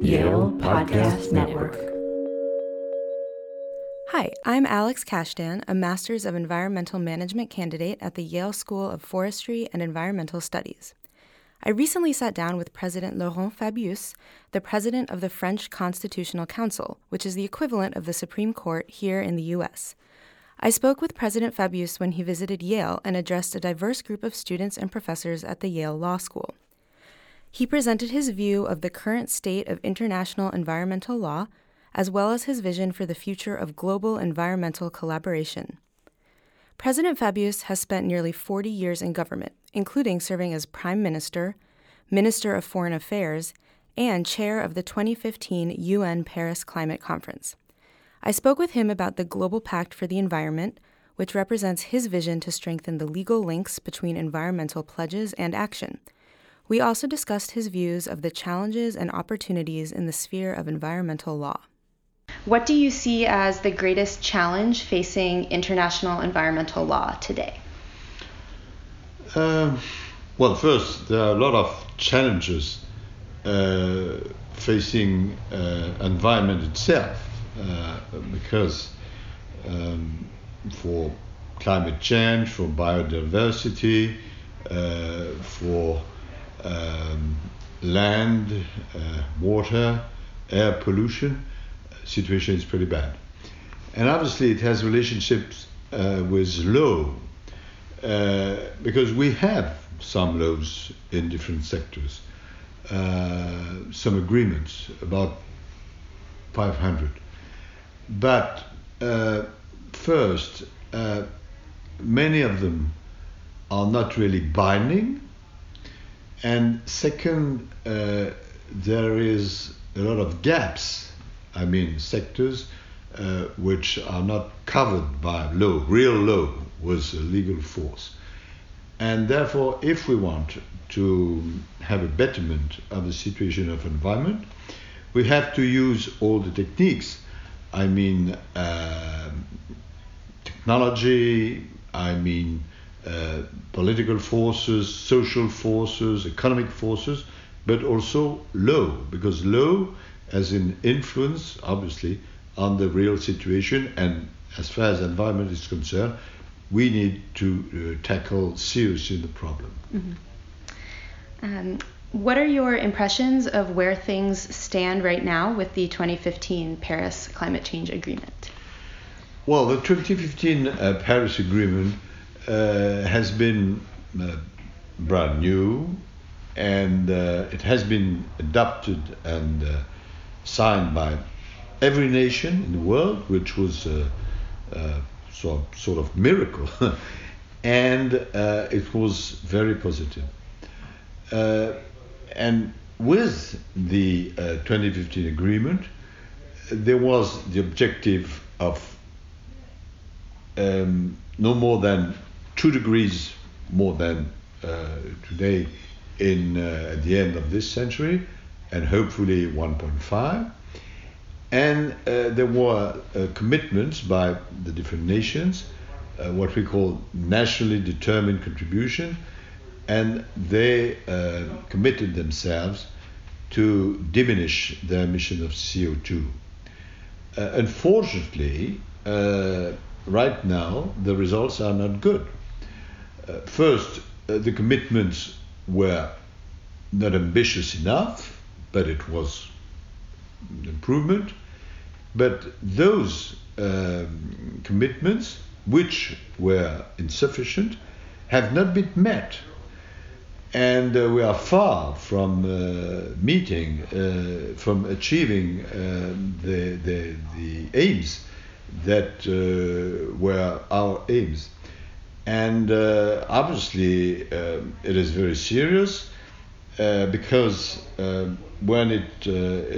Yale Podcast Network. Hi, I'm Alix Kashdan, a Master's of Environmental Management candidate at the Yale School of Forestry and Environmental Studies. I recently sat down with President Laurent Fabius, the president of the French Constitutional Council, which is the equivalent of the Supreme Court here in the U.S. I spoke with President Fabius when he visited Yale and addressed a diverse group of students and professors at the Yale Law School. He presented his view of the current state of international environmental law, as well as his vision for the future of global environmental collaboration. President Fabius has spent nearly 40 years in government, including serving as Prime Minister, Minister of Foreign Affairs, and chair of the 2015 UN Paris Climate Conference. I spoke with him about the Global Pact for the Environment, which represents his vision to strengthen the legal links between environmental pledges and action we also discussed his views of the challenges and opportunities in the sphere of environmental law. What do you see as the greatest challenge facing international environmental law today? Um, well, first, there are a lot of challenges uh, facing uh, environment itself uh, because um, for climate change, for biodiversity, uh, for um, land, uh, water, air pollution situation is pretty bad. And obviously, it has relationships uh, with law uh, because we have some laws in different sectors, uh, some agreements, about 500. But uh, first, uh, many of them are not really binding and second, uh, there is a lot of gaps, I mean, sectors uh, which are not covered by law, real law with legal force. And therefore, if we want to have a betterment of the situation of environment, we have to use all the techniques. I mean, uh, technology, I mean, uh, political forces, social forces, economic forces, but also law, because law has an influence, obviously, on the real situation. And as far as environment is concerned, we need to uh, tackle seriously the problem. Mm-hmm. Um, what are your impressions of where things stand right now with the 2015 Paris Climate Change Agreement? Well, the 2015 uh, Paris Agreement has been uh, brand new and uh, it has been adopted and uh, signed by every nation in the world, which was a, a sort, sort of miracle. and uh, it was very positive. Uh, and with the 2015 agreement, there was the objective of um, no more than two degrees more than uh, today in uh, at the end of this century, and hopefully 1.5. And uh, there were uh, commitments by the different nations, uh, what we call nationally determined contribution, and they uh, committed themselves to diminish their emission of CO2. unfortunately, right now the results are not good. Uh, first, uh, the commitments were not ambitious enough, but it was an improvement. But those um, commitments, which were insufficient, have not been met. And uh, we are far from uh, meeting, uh, from achieving uh, the, the, the, aims that were our aims. And uh, obviously, uh, it is very serious uh, because uh, when it uh,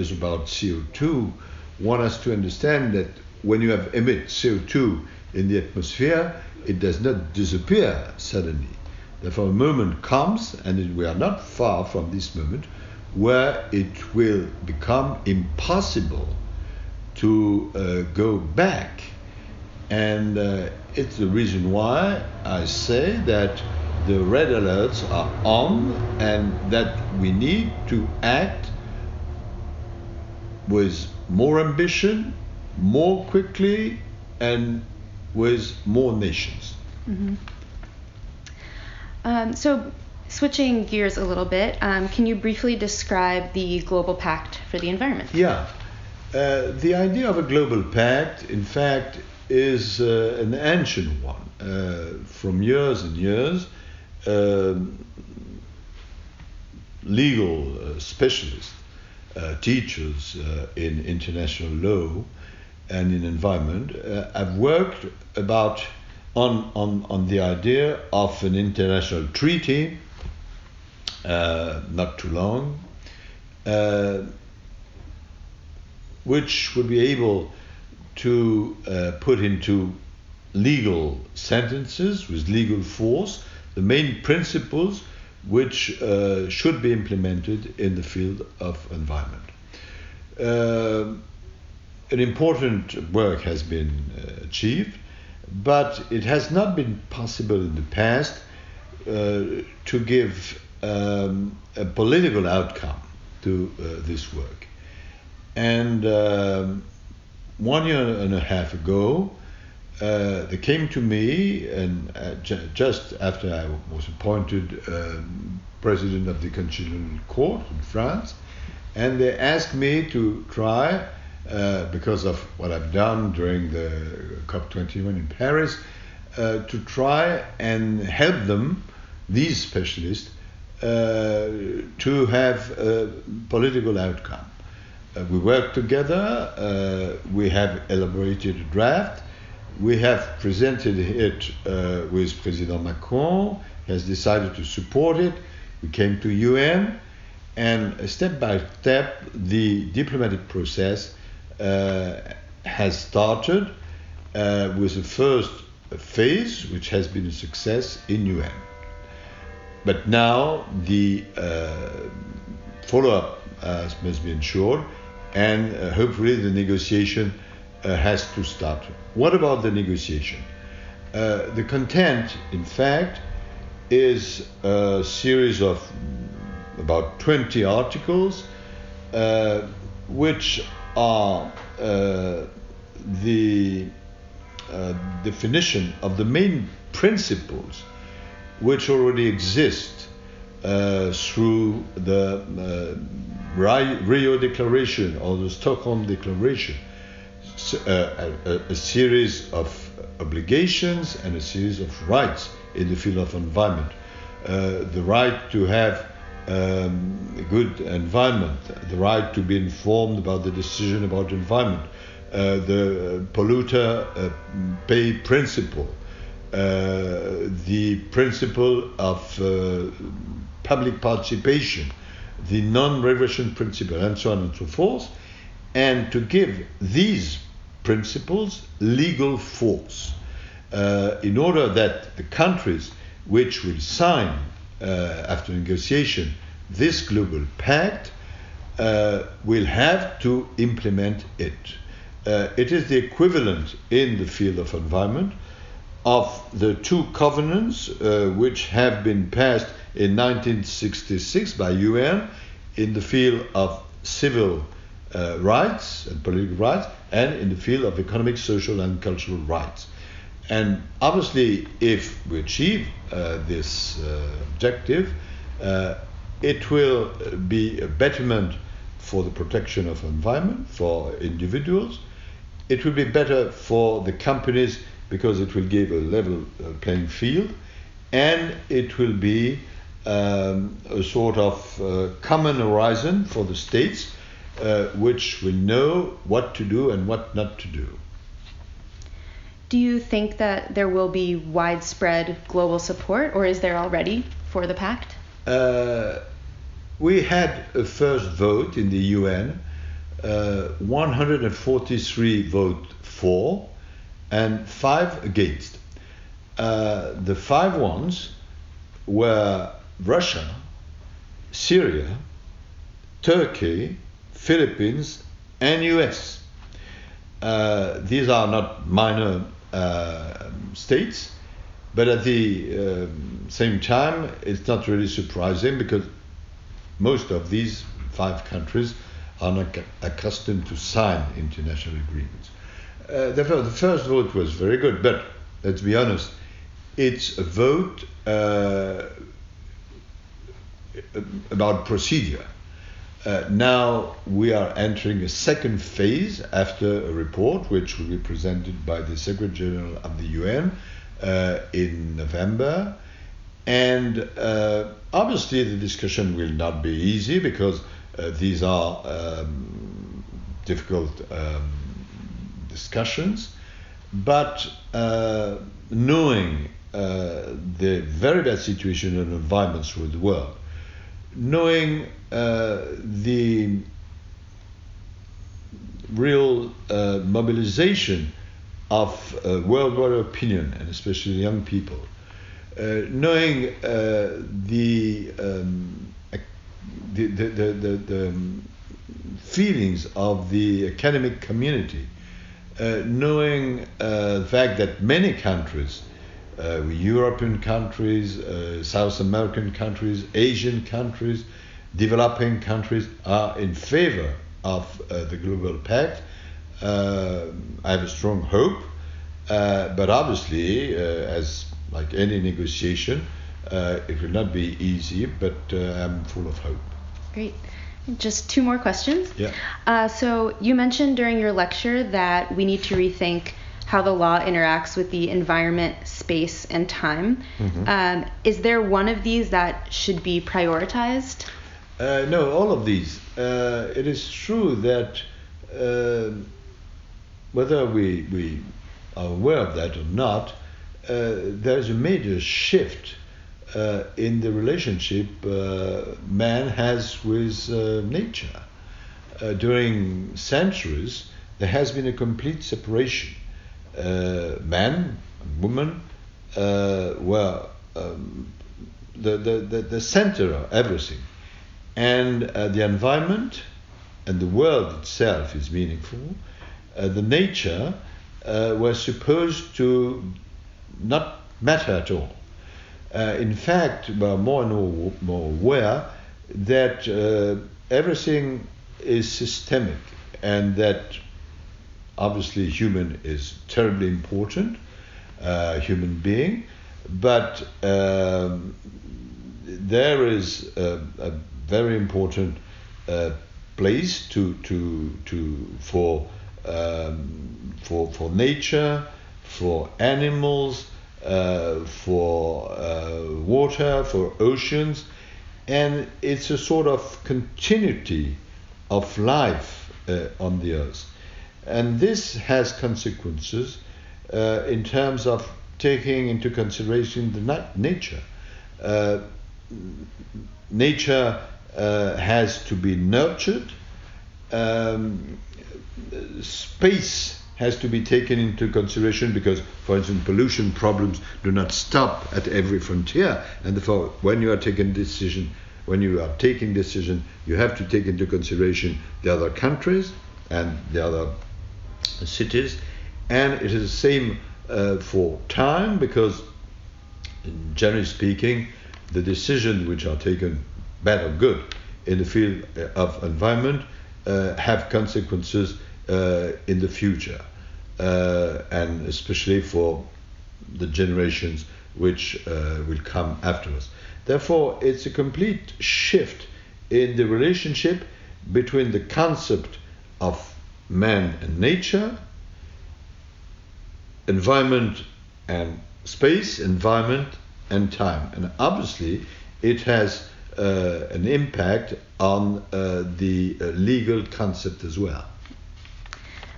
is about CO2, one has to understand that when you have emit CO2 in the atmosphere, it does not disappear suddenly. Therefore, a moment comes, and we are not far from this moment, where it will become impossible to uh, go back and uh, it's the reason why I say that the red alerts are on and that we need to act with more ambition, more quickly, and with more nations. Um, so, switching gears a little bit, um, can you briefly describe the Global Pact for the Environment? Yeah. Uh, the idea of a global pact, in fact, is uh, an ancient one uh, from years and years. Um, legal uh, specialists, uh, teachers uh, in international law and in environment have worked about on, on, on the idea of an international treaty, not too long, which would be able to uh, put into legal sentences with legal force the main principles which uh, should be implemented in the field of environment. Uh, an important work has been uh, achieved, but it has not been possible in the past uh, to give um, a political outcome to uh, this work. And um, one year and a half ago, uh, they came to me, and uh, just after I was appointed um, president of the Constitutional Court in France, and they asked me to try, uh, because of what I've done during the COP21 in Paris, uh, to try and help them, these specialists, uh, to have a political outcome. Uh, we worked together, uh, we have elaborated a draft, we have presented it uh, with President Macron, he has decided to support it, we came to UN, and step by step the diplomatic process has started uh, with the first phase, which has been a success in UN. But now the uh, follow-up uh, must be ensured, and uh, hopefully the negotiation uh, has to start. What about the negotiation? Uh, the content, in fact, is a series of about 20 articles, uh, which are uh, the definition of the main principles which already exist uh, through the uh, Rio Declaration or the Stockholm Declaration, uh, a, a, series of obligations and a series of rights in the field of environment. Uh, the right to have um, a good environment, the right to be informed about the decision about environment, uh, the polluter uh, pay principle, the principle of public participation, the non-regression principle, and so on and so forth, and to give these principles legal force uh, in order that the countries which will sign uh, after negotiation this global pact uh, will have to implement it. Uh, it is the equivalent in the field of environment of the two covenants uh, which have been passed in 1966 by UN in the field of civil uh, rights and political rights and in the field of economic, social, and cultural rights. And obviously, if we achieve uh, this uh, objective, uh, it will be a betterment for the protection of environment for individuals. It will be better for the companies because it will give a level uh, playing field, and it will be um, a sort of uh, common horizon for the states, uh, which will know what to do and what not to do. Do you think that there will be widespread global support, or is there already for the pact? Uh, we had a first vote in the UN, uh, 143 vote for, and five against. Uh, the five ones were Russia, Syria, Turkey, Philippines, and US. Uh, these are not minor uh, states, but at the um, same time, it's not really surprising because most of these five countries are not accustomed to sign international agreements. Uh, the first vote was very good, but let's be honest, it's a vote uh, about procedure. Uh, now we are entering a second phase after a report which will be presented by the Secretary General of the UN uh, in November. And uh, obviously, the discussion will not be easy because uh, these are um, difficult um, discussions. But uh, knowing uh, the very bad situation and environments through the world, knowing uh, the real uh, mobilization of uh, worldwide opinion, and especially young people, uh, knowing the, um, the, the, the, the, the um, feelings of the academic community, uh, knowing the fact that many countries uh, European countries, uh, South American countries, Asian countries, developing countries are in favor of uh, the Global Pact. Uh, I have a strong hope, uh, but obviously, uh, as like any negotiation, it will not be easy, but I'm full of hope. Great. Just two more questions. Yeah. so, you mentioned during your lecture that we need to rethink how the law interacts with the environment, space, and time. Mm-hmm. Um, is there one of these that should be prioritized? Uh, no, all of these. Uh, it is true that uh, whether we, we are aware of that or not, uh, there's a major shift uh, in the relationship uh, man has with nature. during centuries, there has been a complete separation uh, man and woman uh, were um, the, the, the, the, center of everything. And uh, the environment and the world itself is meaningful. the nature was supposed to not matter at all. Uh, in fact, we're more and more, aware that uh, everything is systemic and that obviously human is terribly important, uh, human being, but um, there is a, a very important uh, place to, to, to, for, um, for, for nature, for animals, uh, for uh, water, for oceans, and it's a sort of continuity of life uh, on the earth. And this has consequences uh, in terms of taking into consideration the na- nature. Uh, nature has to be nurtured. Um, space has to be taken into consideration because, for instance, pollution problems do not stop at every frontier, and therefore, when you are taking decision, when you are taking decision, you have to take into consideration the other countries and the other cities, and it is the same uh, for time because, generally speaking, the decisions which are taken, bad or good, in the field uh, of environment uh, have consequences uh, in the future, uh, and especially for the generations which uh, will come after us. Therefore, it's a complete shift in the relationship between the concept of man and nature, environment and space, environment and time. And obviously, it has uh, an impact on uh, the uh, legal concept as well.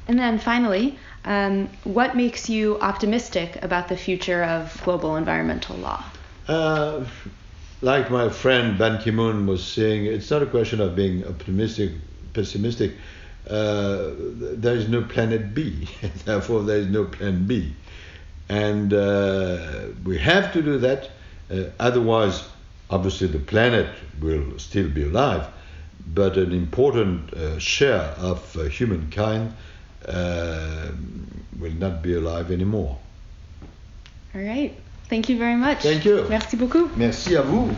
And then finally, um, what makes you optimistic about the future of global environmental law? Uh, like my friend Ban Ki moon was saying, it's not a question of being optimistic, pessimistic uh, there is no planet B, therefore there is no plan B. And uh, we have to do that, uh, otherwise, obviously, the planet will still be alive, but an important uh, share of uh, will not be alive anymore. All right. Thank you very much. Thank you. Merci beaucoup. Merci à vous.